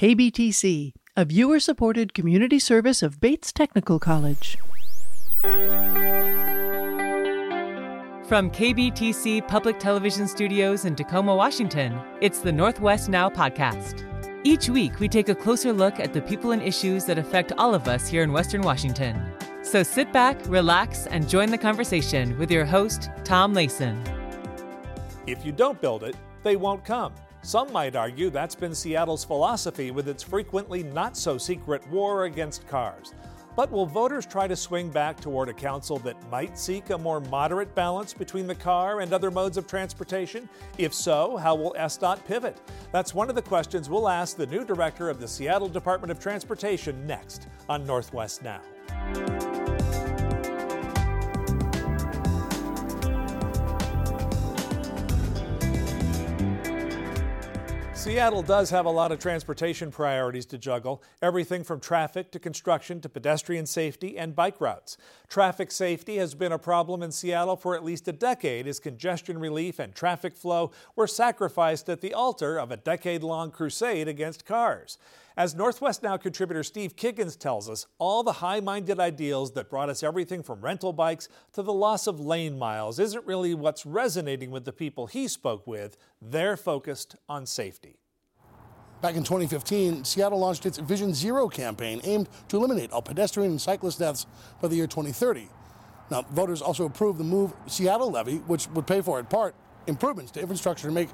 KBTC, a viewer supported community service of Bates Technical College. From KBTC Public Television Studios in Tacoma, Washington, it's the Northwest Now podcast. Each week, we take a closer look at the people and issues that affect all of us here in Western Washington. So sit back, relax, and join the conversation with your host, Tom Layson. If you don't build it, they won't come. Some might argue that's been Seattle's philosophy with its frequently not so secret war against cars. But will voters try to swing back toward a council that might seek a more moderate balance between the car and other modes of transportation? If so, how will SDOT pivot? That's one of the questions we'll ask the new director of the Seattle Department of Transportation next on Northwest Now. Seattle does have a lot of transportation priorities to juggle, everything from traffic to construction to pedestrian safety and bike routes. Traffic safety has been a problem in Seattle for at least a decade as congestion relief and traffic flow were sacrificed at the altar of a decade long crusade against cars. As Northwest Now contributor Steve Kiggins tells us, all the high minded ideals that brought us everything from rental bikes to the loss of lane miles isn't really what's resonating with the people he spoke with. They're focused on safety. Back in 2015, Seattle launched its Vision Zero campaign aimed to eliminate all pedestrian and cyclist deaths by the year 2030. Now, voters also approved the Move Seattle levy, which would pay for, in part, improvements to infrastructure to make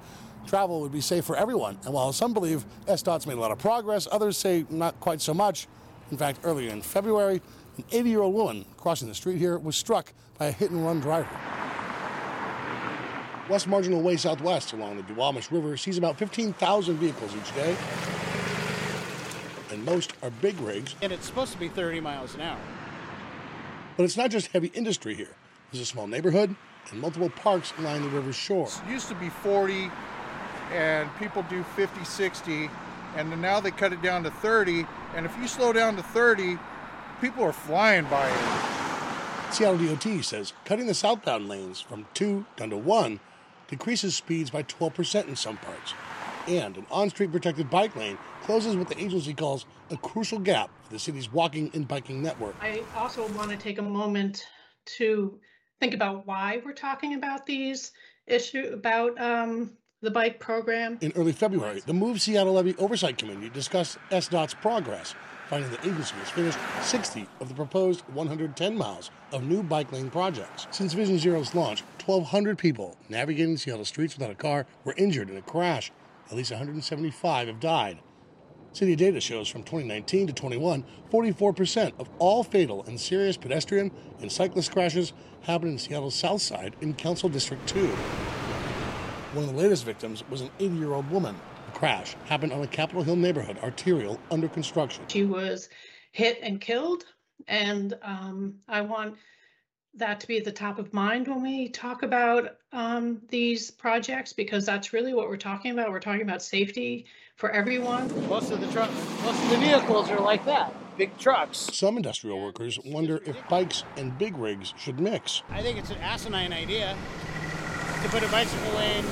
travel would be safe for everyone. And while some believe SDOT's made a lot of progress, others say not quite so much. In fact, earlier in February, an 80 year old woman crossing the street here was struck by a hit and run driver. West Marginal Way Southwest along the Duwamish River sees about 15,000 vehicles each day. And most are big rigs. And it's supposed to be 30 miles an hour. But it's not just heavy industry here. There's a small neighborhood and multiple parks line the river's shore. It used to be 40 and people do 50, 60, and now they cut it down to 30. And if you slow down to 30, people are flying by it. Seattle DOT says cutting the southbound lanes from two down to one decreases speeds by 12% in some parts. And an on street protected bike lane closes what the agency calls a crucial gap for the city's walking and biking network. I also want to take a moment to think about why we're talking about these issue about um, the bike program. In early February, the Move Seattle Levy Oversight Committee discussed SDOT's progress, finding the agency has finished 60 of the proposed 110 miles of new bike lane projects. Since Vision Zero's launch, 1,200 people navigating Seattle streets without a car were injured in a crash. At least 175 have died. City data shows from 2019 to 21, 44% of all fatal and serious pedestrian and cyclist crashes happened in Seattle's South Side in Council District 2. One of the latest victims was an 80 year old woman. The crash happened on a Capitol Hill neighborhood arterial under construction. She was hit and killed, and um, I want that to be at the top of mind when we talk about um, these projects because that's really what we're talking about. We're talking about safety for everyone. Most of the trucks, most of the vehicles are like that big trucks. Some industrial workers wonder if bikes and big rigs should mix. I think it's an asinine idea to put a bicycle lane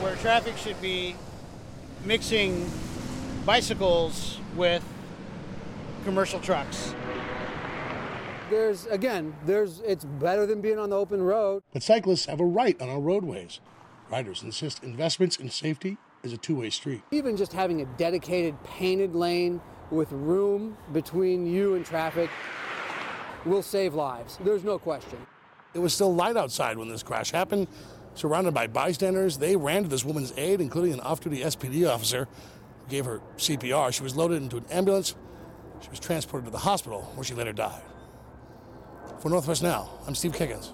where traffic should be mixing bicycles with commercial trucks. There's again, there's it's better than being on the open road. But cyclists have a right on our roadways. Riders insist investments in safety is a two-way street. Even just having a dedicated painted lane with room between you and traffic will save lives. There's no question. It was still light outside when this crash happened. Surrounded by bystanders, they ran to this woman's aid, including an off duty SPD officer who gave her CPR. She was loaded into an ambulance. She was transported to the hospital where she later died. For Northwest Now, I'm Steve Kiggins.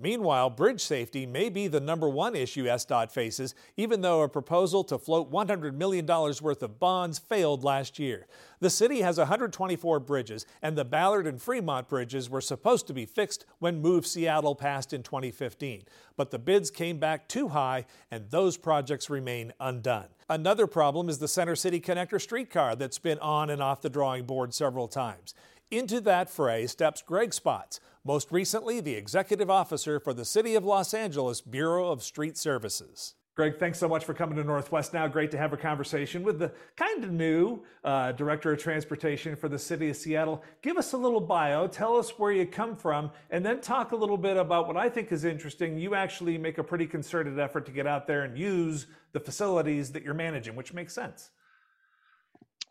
Meanwhile, bridge safety may be the number one issue SDOT faces, even though a proposal to float $100 million worth of bonds failed last year. The city has 124 bridges, and the Ballard and Fremont bridges were supposed to be fixed when Move Seattle passed in 2015. But the bids came back too high, and those projects remain undone. Another problem is the Center City Connector streetcar that's been on and off the drawing board several times. Into that fray steps Greg Spotts, most recently the executive officer for the City of Los Angeles Bureau of Street Services. Greg, thanks so much for coming to Northwest Now. Great to have a conversation with the kind of new uh, Director of Transportation for the City of Seattle. Give us a little bio, tell us where you come from, and then talk a little bit about what I think is interesting. You actually make a pretty concerted effort to get out there and use the facilities that you're managing, which makes sense.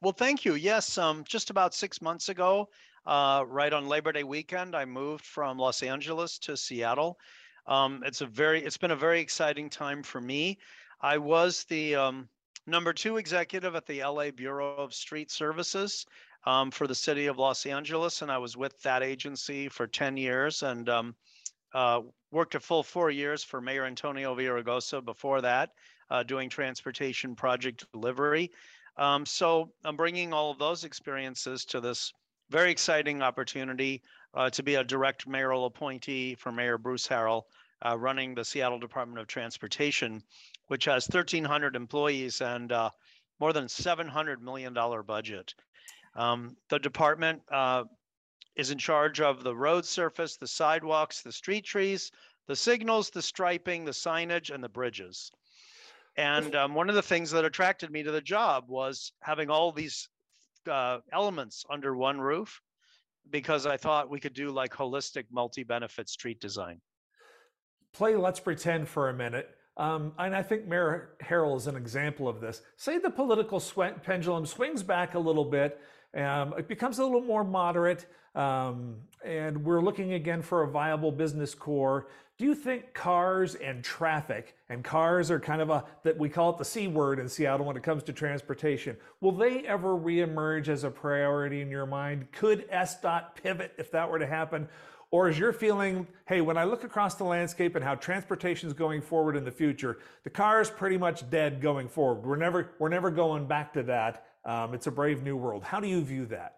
Well, thank you. Yes, um, just about six months ago, uh, right on Labor Day weekend, I moved from Los Angeles to Seattle. Um, it's a very, it's been a very exciting time for me. I was the um, number two executive at the LA Bureau of Street Services um, for the city of Los Angeles, and I was with that agency for 10 years and um, uh, worked a full four years for Mayor Antonio Villaraigosa before that, uh, doing transportation project delivery. Um, so I'm bringing all of those experiences to this very exciting opportunity uh, to be a direct mayoral appointee for Mayor Bruce Harrell, uh, running the Seattle Department of Transportation, which has 1,300 employees and uh, more than $700 million budget. Um, the department uh, is in charge of the road surface, the sidewalks, the street trees, the signals, the striping, the signage, and the bridges. And um, one of the things that attracted me to the job was having all these uh, elements under one roof because I thought we could do like holistic multi-benefit street design. Play let's pretend for a minute. Um, and I think Mayor Harrell is an example of this. Say the political sweat pendulum swings back a little bit, um, it becomes a little more moderate, um, and we're looking again for a viable business core. Do you think cars and traffic, and cars are kind of a, that we call it the C word in Seattle when it comes to transportation, will they ever reemerge as a priority in your mind? Could SDOT pivot if that were to happen? Or is your feeling, hey, when I look across the landscape and how transportation is going forward in the future, the car is pretty much dead going forward. We're never, we're never going back to that. Um, it's a brave new world. How do you view that?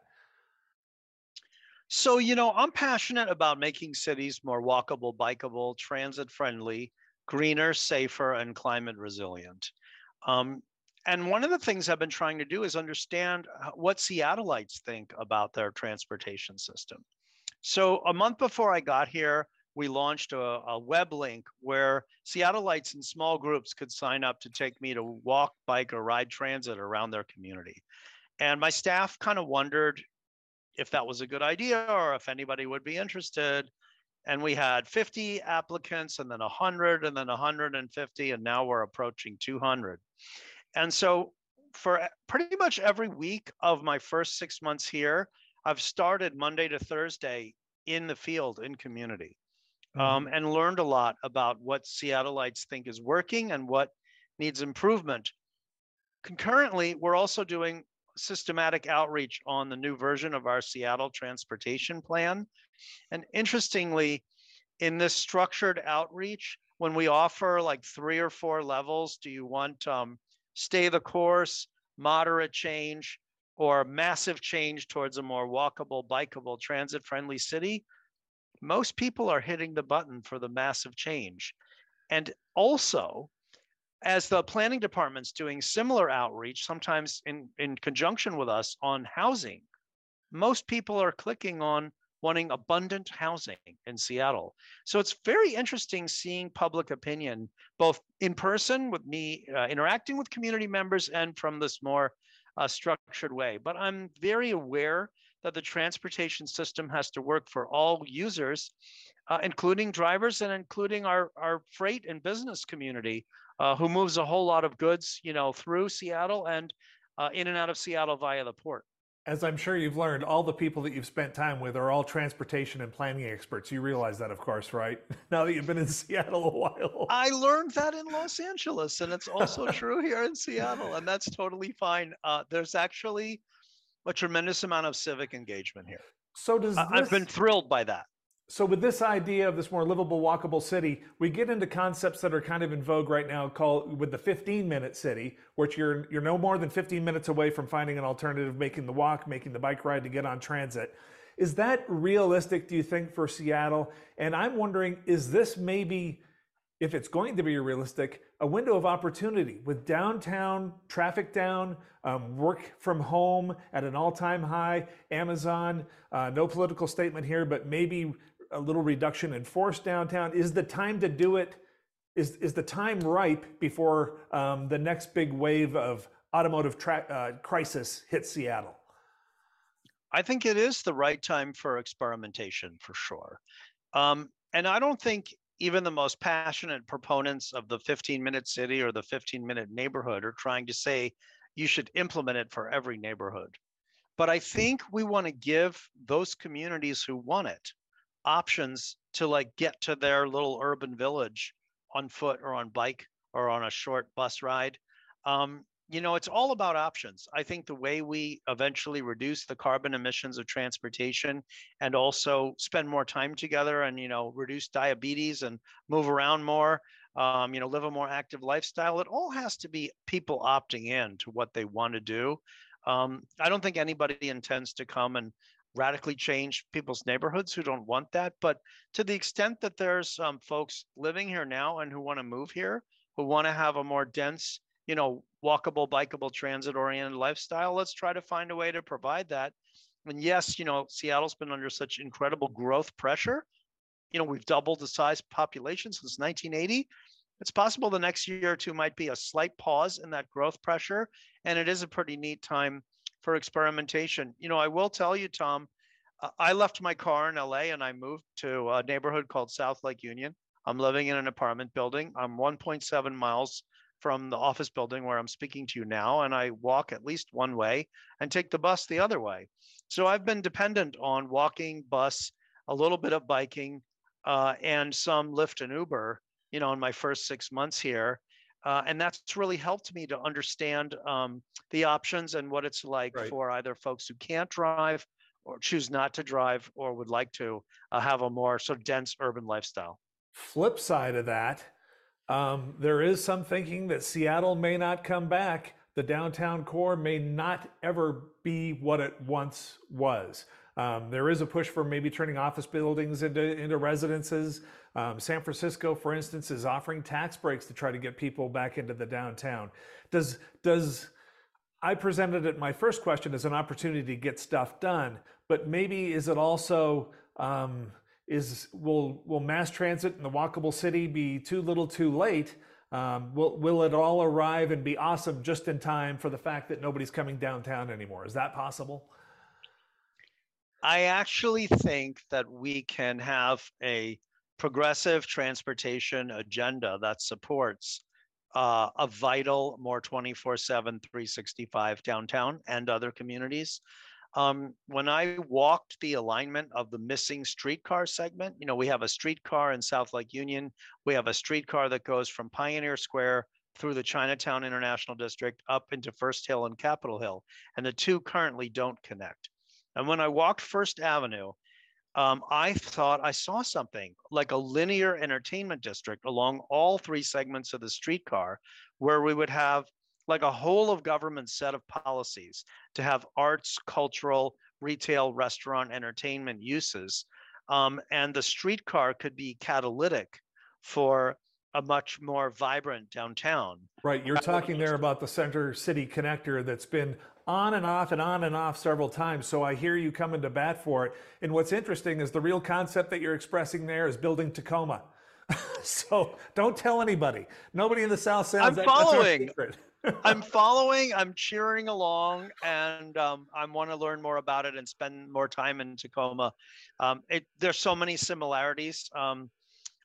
So, you know, I'm passionate about making cities more walkable, bikeable, transit friendly, greener, safer, and climate resilient. Um, and one of the things I've been trying to do is understand what Seattleites think about their transportation system. So, a month before I got here, we launched a, a web link where Seattleites in small groups could sign up to take me to walk, bike, or ride transit around their community. And my staff kind of wondered, if that was a good idea or if anybody would be interested. And we had 50 applicants and then 100 and then 150, and now we're approaching 200. And so for pretty much every week of my first six months here, I've started Monday to Thursday in the field, in community. Um, and learned a lot about what Seattleites think is working and what needs improvement. Concurrently, we're also doing systematic outreach on the new version of our Seattle transportation plan. And interestingly, in this structured outreach, when we offer like three or four levels, do you want um, stay the course, moderate change, or massive change towards a more walkable, bikeable, transit friendly city? Most people are hitting the button for the massive change. And also, as the planning department's doing similar outreach, sometimes in, in conjunction with us on housing, most people are clicking on wanting abundant housing in Seattle. So it's very interesting seeing public opinion, both in person with me uh, interacting with community members and from this more uh, structured way. But I'm very aware that the transportation system has to work for all users, uh, including drivers and including our, our freight and business community uh, who moves a whole lot of goods, you know, through Seattle and uh, in and out of Seattle via the port. As I'm sure you've learned, all the people that you've spent time with are all transportation and planning experts. You realize that, of course, right? Now that you've been in Seattle a while. I learned that in Los Angeles, and it's also true here in Seattle, and that's totally fine. Uh, there's actually a tremendous amount of civic engagement here. So does this... I've been thrilled by that. So with this idea of this more livable, walkable city, we get into concepts that are kind of in vogue right now, called with the 15-minute city, which you're you're no more than 15 minutes away from finding an alternative, making the walk, making the bike ride to get on transit. Is that realistic? Do you think for Seattle? And I'm wondering, is this maybe, if it's going to be realistic, a window of opportunity with downtown traffic down, um, work from home at an all-time high, Amazon, uh, no political statement here, but maybe a little reduction in force downtown. Is the time to do it? is, is the time ripe before um, the next big wave of automotive tra- uh, crisis hits Seattle? I think it is the right time for experimentation for sure. Um, and I don't think even the most passionate proponents of the 15 minute city or the 15 minute neighborhood are trying to say you should implement it for every neighborhood. But I think we want to give those communities who want it options to like get to their little urban village on foot or on bike or on a short bus ride. Um, you know, it's all about options. I think the way we eventually reduce the carbon emissions of transportation and also spend more time together and, you know, reduce diabetes and move around more, um, you know, live a more active lifestyle, it all has to be people opting in to what they want to do. Um, I don't think anybody intends to come and radically change people's neighborhoods who don't want that. But to the extent that there's um, folks living here now and who want to move here, who want to have a more dense, you know, walkable, bikeable, transit oriented lifestyle, let's try to find a way to provide that. And yes, you know, Seattle's been under such incredible growth pressure. You know, we've doubled the size population since 1980. It's possible the next year or two might be a slight pause in that growth pressure. And it is a pretty neat time for experimentation. You know, I will tell you, Tom, uh, I left my car in LA and I moved to a neighborhood called South Lake Union. I'm living in an apartment building. I'm 1.7 miles from the office building where I'm speaking to you now, and I walk at least one way and take the bus the other way. So I've been dependent on walking, bus, a little bit of biking, uh, and some Lyft and Uber, you know, in my first six months here. Uh, and that's really helped me to understand um, the options and what it's like right. for either folks who can't drive or choose not to drive or would like to uh, have a more sort of dense urban lifestyle. Flip side of that, um, there is some thinking that Seattle may not come back. The downtown core may not ever be what it once was. Um, there is a push for maybe turning office buildings into, into residences. Um, San Francisco, for instance, is offering tax breaks to try to get people back into the downtown. Does does I presented it my first question as an opportunity to get stuff done, but maybe is it also um, is will will mass transit in the walkable city be too little, too late? Um, will will it all arrive and be awesome just in time for the fact that nobody's coming downtown anymore? Is that possible? I actually think that we can have a progressive transportation agenda that supports uh, a vital, more 24 7, 365 downtown and other communities. Um, when I walked the alignment of the missing streetcar segment, you know, we have a streetcar in South Lake Union, we have a streetcar that goes from Pioneer Square through the Chinatown International District up into First Hill and Capitol Hill, and the two currently don't connect. And when I walked First Avenue, um, I thought I saw something like a linear entertainment district along all three segments of the streetcar, where we would have like a whole of government set of policies to have arts, cultural, retail, restaurant, entertainment uses. Um, and the streetcar could be catalytic for a much more vibrant downtown. Right. You're talking there about the Center City Connector that's been on and off and on and off several times. So I hear you coming to bat for it. And what's interesting is the real concept that you're expressing there is building Tacoma. so don't tell anybody. Nobody in the South Sound. I'm that, following. I'm following. I'm cheering along, and um, I want to learn more about it and spend more time in Tacoma. Um, it, there's so many similarities. Um,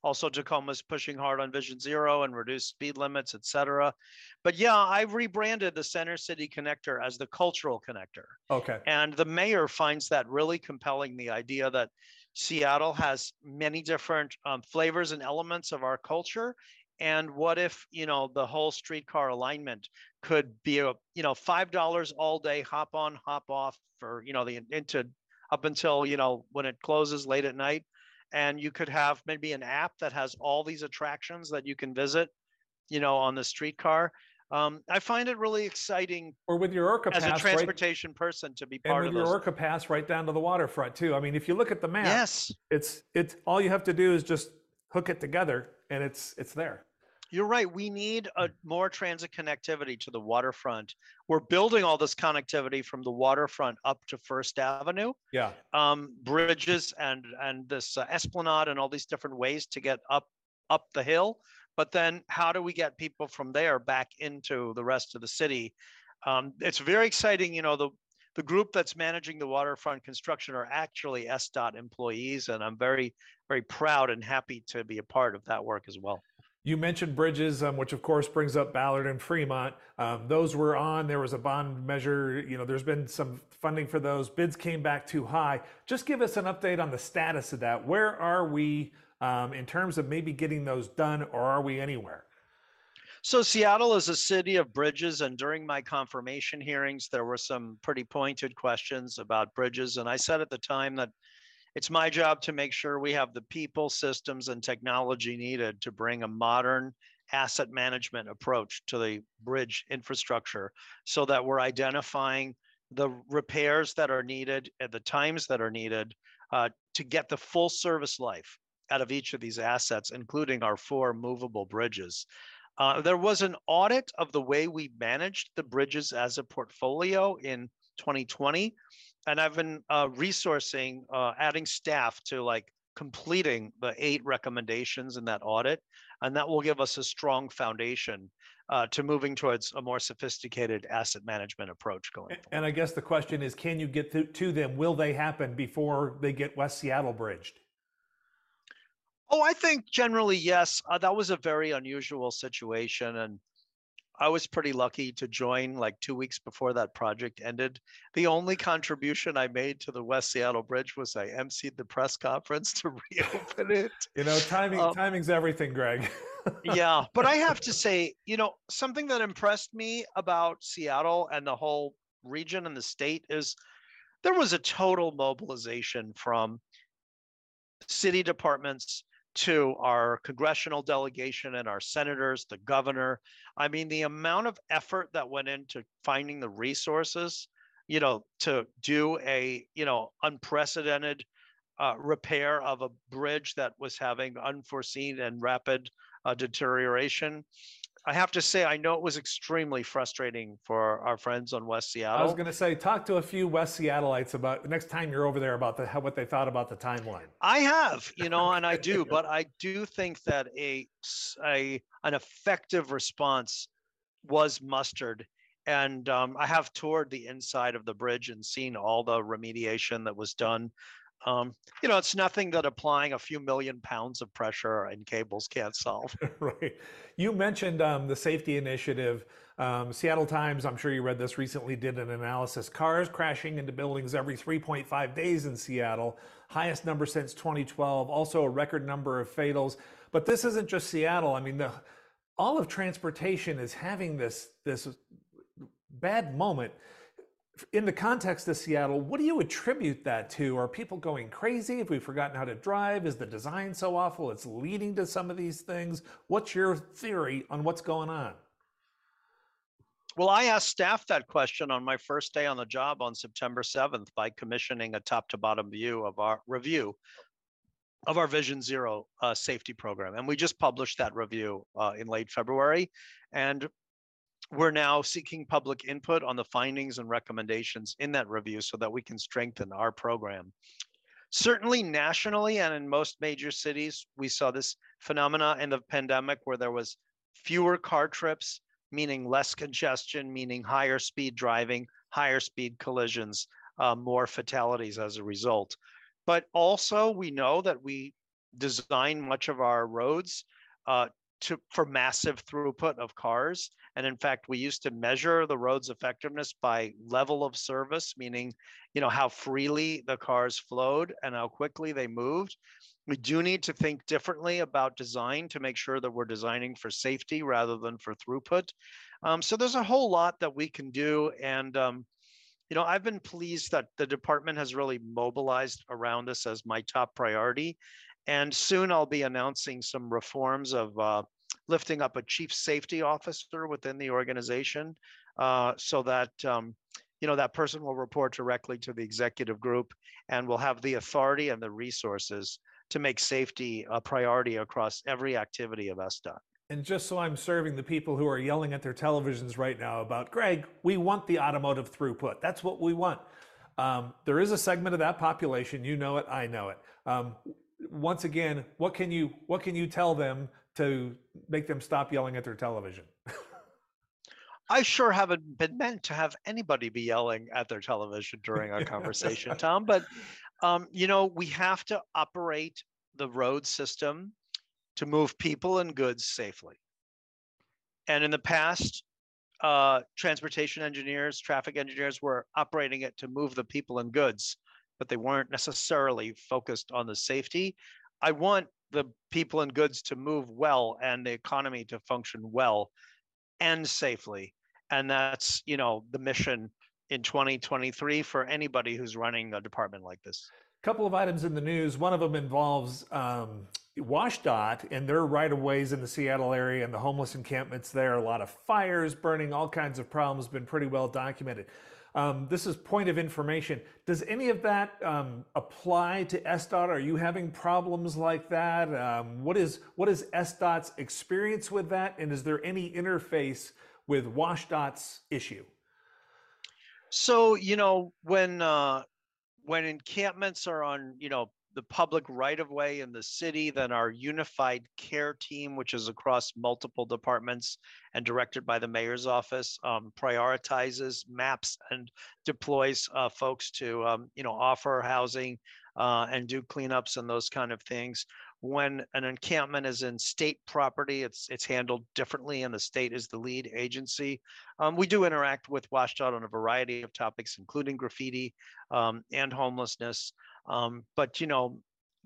also, Tacoma's pushing hard on Vision Zero and reduced speed limits, et cetera. But yeah, I've rebranded the Center City Connector as the cultural connector. Okay. And the mayor finds that really compelling the idea that Seattle has many different um, flavors and elements of our culture. And what if, you know, the whole streetcar alignment could be a, you know, $5 all day, hop on, hop off for, you know, the into up until, you know, when it closes late at night and you could have maybe an app that has all these attractions that you can visit you know on the streetcar um, I find it really exciting. Or with your Orca as pass, a transportation right, person to be part of And with your Orca pass right down to the waterfront too. I mean, if you look at the map, yes, it's it's all you have to do is just hook it together, and it's it's there. You're right. We need a more transit connectivity to the waterfront. We're building all this connectivity from the waterfront up to First Avenue. Yeah. Um, bridges and and this uh, esplanade and all these different ways to get up up the hill. but then how do we get people from there back into the rest of the city? Um, it's very exciting. You know, the the group that's managing the waterfront construction are actually SDOT employees, and I'm very, very proud and happy to be a part of that work as well. You mentioned bridges, um, which of course brings up Ballard and Fremont. Um, those were on. There was a bond measure. You know, there's been some funding for those. Bids came back too high. Just give us an update on the status of that. Where are we um, in terms of maybe getting those done, or are we anywhere? So Seattle is a city of bridges, and during my confirmation hearings, there were some pretty pointed questions about bridges, and I said at the time that it's my job to make sure we have the people, systems, and technology needed to bring a modern asset management approach to the bridge infrastructure so that we're identifying the repairs that are needed at the times that are needed uh, to get the full service life out of each of these assets, including our four movable bridges. Uh, there was an audit of the way we managed the bridges as a portfolio in 2020. And I've been uh, resourcing, uh, adding staff to like completing the eight recommendations in that audit. And that will give us a strong foundation uh, to moving towards a more sophisticated asset management approach going forward. And I guess the question is can you get to, to them? Will they happen before they get West Seattle bridged? Oh, I think generally, yes. Uh, that was a very unusual situation. And I was pretty lucky to join like two weeks before that project ended. The only contribution I made to the West Seattle Bridge was I emceed the press conference to reopen it. You know, timing um, timing's everything, Greg. yeah, but I have to say, you know, something that impressed me about Seattle and the whole region and the state is there was a total mobilization from city departments to our congressional delegation and our senators, the governor. I mean, the amount of effort that went into finding the resources, you know, to do a, you know, unprecedented uh, repair of a bridge that was having unforeseen and rapid uh, deterioration. I have to say, I know it was extremely frustrating for our friends on West Seattle. I was going to say, talk to a few West Seattleites about the next time you're over there about the, how, what they thought about the timeline. I have, you know, and I do, but I do think that a, a an effective response was mustered. And um, I have toured the inside of the bridge and seen all the remediation that was done. Um, you know, it's nothing that applying a few million pounds of pressure in cables can't solve. right. You mentioned um, the safety initiative. Um, Seattle Times, I'm sure you read this recently, did an analysis. Cars crashing into buildings every 3.5 days in Seattle, highest number since 2012. Also, a record number of fatals. But this isn't just Seattle. I mean, the all of transportation is having this this bad moment in the context of Seattle, what do you attribute that to? Are people going crazy? Have we forgotten how to drive? Is the design so awful it's leading to some of these things? What's your theory on what's going on? Well, I asked staff that question on my first day on the job on September 7th by commissioning a top to bottom view of our review of our Vision Zero uh, safety program. And we just published that review uh, in late February. And we're now seeking public input on the findings and recommendations in that review so that we can strengthen our program. Certainly nationally and in most major cities, we saw this phenomena in the pandemic where there was fewer car trips, meaning less congestion, meaning higher speed driving, higher speed collisions, uh, more fatalities as a result. But also we know that we design much of our roads uh, to, for massive throughput of cars. And in fact, we used to measure the road's effectiveness by level of service, meaning, you know, how freely the cars flowed and how quickly they moved. We do need to think differently about design to make sure that we're designing for safety rather than for throughput. Um, so there's a whole lot that we can do. And, um, you know, I've been pleased that the department has really mobilized around this as my top priority. And soon I'll be announcing some reforms of uh, lifting up a chief safety officer within the organization uh, so that um, you know that person will report directly to the executive group and will have the authority and the resources to make safety a priority across every activity of SDOT. And just so I'm serving the people who are yelling at their televisions right now about, Greg, we want the automotive throughput. That's what we want. Um, there is a segment of that population, you know it, I know it. Um, once again, what can you what can you tell them to make them stop yelling at their television? I sure haven't been meant to have anybody be yelling at their television during our conversation, Tom. But um, you know, we have to operate the road system to move people and goods safely. And in the past, uh, transportation engineers, traffic engineers were operating it to move the people and goods, but they weren't necessarily focused on the safety. I want the people and goods to move well and the economy to function well and safely. And that's, you know, the mission in 2023 for anybody who's running a department like this. A couple of items in the news. One of them involves um, WashDOT and their right of ways in the Seattle area and the homeless encampments there. A lot of fires burning, all kinds of problems, been pretty well documented. Um, this is point of information. Does any of that um, apply to SDOT? Are you having problems like that? Um, what is what is SDOT's experience with that, and is there any interface with WashDOT's issue? So you know when uh, when encampments are on you know the public right of way in the city, then our unified care team, which is across multiple departments and directed by the mayor's office, um, prioritizes, maps, and deploys uh, folks to um, you know offer housing uh, and do cleanups and those kind of things. When an encampment is in state property, it's it's handled differently, and the state is the lead agency. Um, we do interact with WashDOT on a variety of topics, including graffiti um, and homelessness. Um, but you know,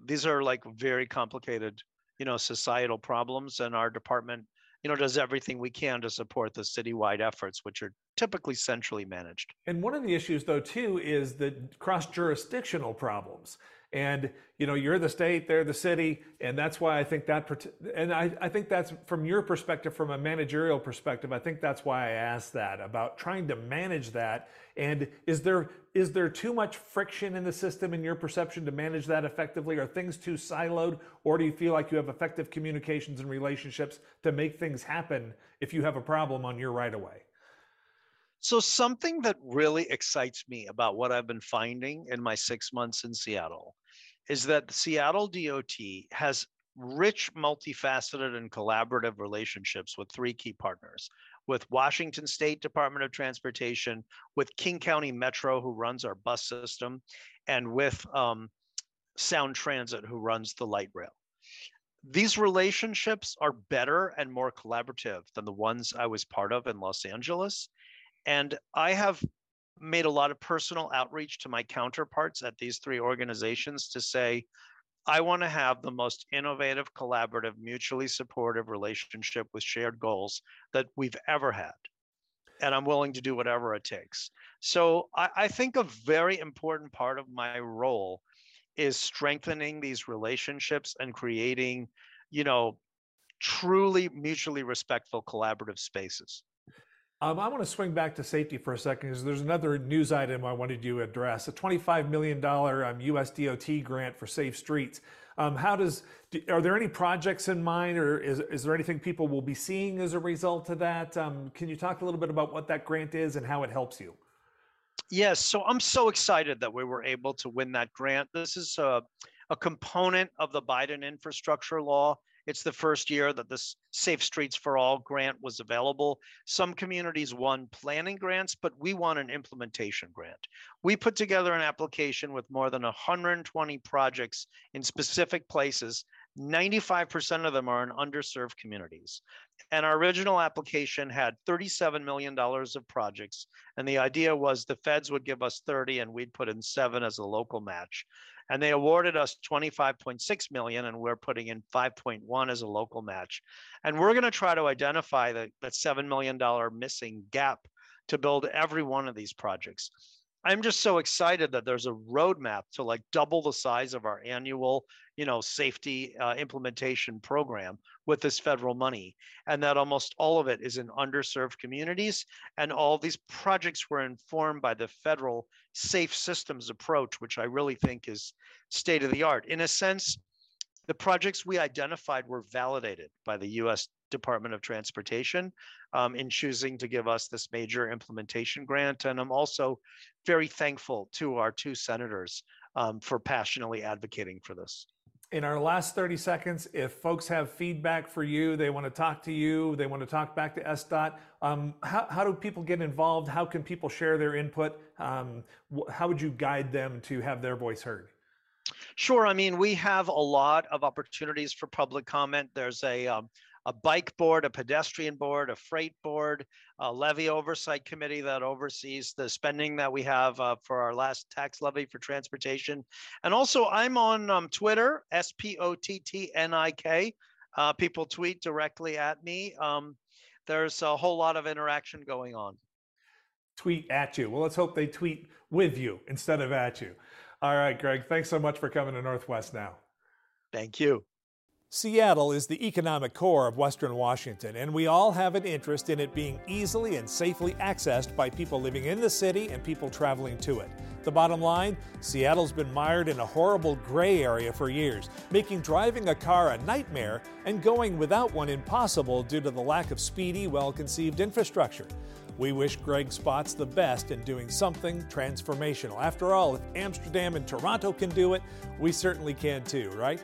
these are like very complicated, you know, societal problems, and our department, you know, does everything we can to support the citywide efforts, which are typically centrally managed. And one of the issues, though, too, is the cross jurisdictional problems and you know you're the state they're the city and that's why i think that and I, I think that's from your perspective from a managerial perspective i think that's why i asked that about trying to manage that. And is there is there too much friction in the system in your perception to manage that effectively? Are things too siloed or do you feel like you have effective communications and relationships to make things happen if you have a problem on your right away so, something that really excites me about what I've been finding in my six months in Seattle is that Seattle DOT has rich, multifaceted, and collaborative relationships with three key partners with Washington State Department of Transportation, with King County Metro, who runs our bus system, and with um, Sound Transit, who runs the light rail. These relationships are better and more collaborative than the ones I was part of in Los Angeles. And I have made a lot of personal outreach to my counterparts at these three organizations to say, I want to have the most innovative, collaborative, mutually supportive relationship with shared goals that we've ever had. And I'm willing to do whatever it takes. So I, I think a very important part of my role is strengthening these relationships and creating, you know, truly mutually respectful collaborative spaces. Um, I want to swing back to safety for a second because there's another news item I wanted you to address: a $25 million um, U.S. DOT grant for safe streets. Um, how does? Are there any projects in mind, or is is there anything people will be seeing as a result of that? Um, can you talk a little bit about what that grant is and how it helps you? Yes, so I'm so excited that we were able to win that grant. This is a, a component of the Biden infrastructure law it's the first year that this Safe Streets for All grant was available. Some communities won planning grants, but we won an implementation grant. We put together an application with more than 120 projects in specific places. 95% of them are in underserved communities. And our original application had $37 million of projects. And the idea was the feds would give us 30 and we'd put in seven as a local match. And they awarded us 25.6 million and we're putting in 5.1 as a local match. And we're going to try to identify the, that $7 million missing gap to build every one of these projects i'm just so excited that there's a roadmap to like double the size of our annual you know safety uh, implementation program with this federal money and that almost all of it is in underserved communities and all these projects were informed by the federal safe systems approach which i really think is state of the art. In a sense the projects we identified were validated by the us department of transportation um, in choosing to give us this major implementation grant and i'm also very thankful to our two senators um, for passionately advocating for this in our last 30 seconds, if folks have feedback for you, they want to talk to you, they want to talk back to SDOT, um, how, how do people get involved? How can people share their input? Um, how would you guide them to have their voice heard? Sure. I mean, we have a lot of opportunities for public comment. There's a um, a bike board, a pedestrian board, a freight board, a levy oversight committee that oversees the spending that we have uh, for our last tax levy for transportation. And also, I'm on um, Twitter, S P O T T N I K. Uh, people tweet directly at me. Um, there's a whole lot of interaction going on. Tweet at you. Well, let's hope they tweet with you instead of at you. All right, Greg, thanks so much for coming to Northwest Now. Thank you. Seattle is the economic core of Western Washington, and we all have an interest in it being easily and safely accessed by people living in the city and people traveling to it. The bottom line Seattle's been mired in a horrible gray area for years, making driving a car a nightmare and going without one impossible due to the lack of speedy, well conceived infrastructure. We wish Greg Spotts the best in doing something transformational. After all, if Amsterdam and Toronto can do it, we certainly can too, right?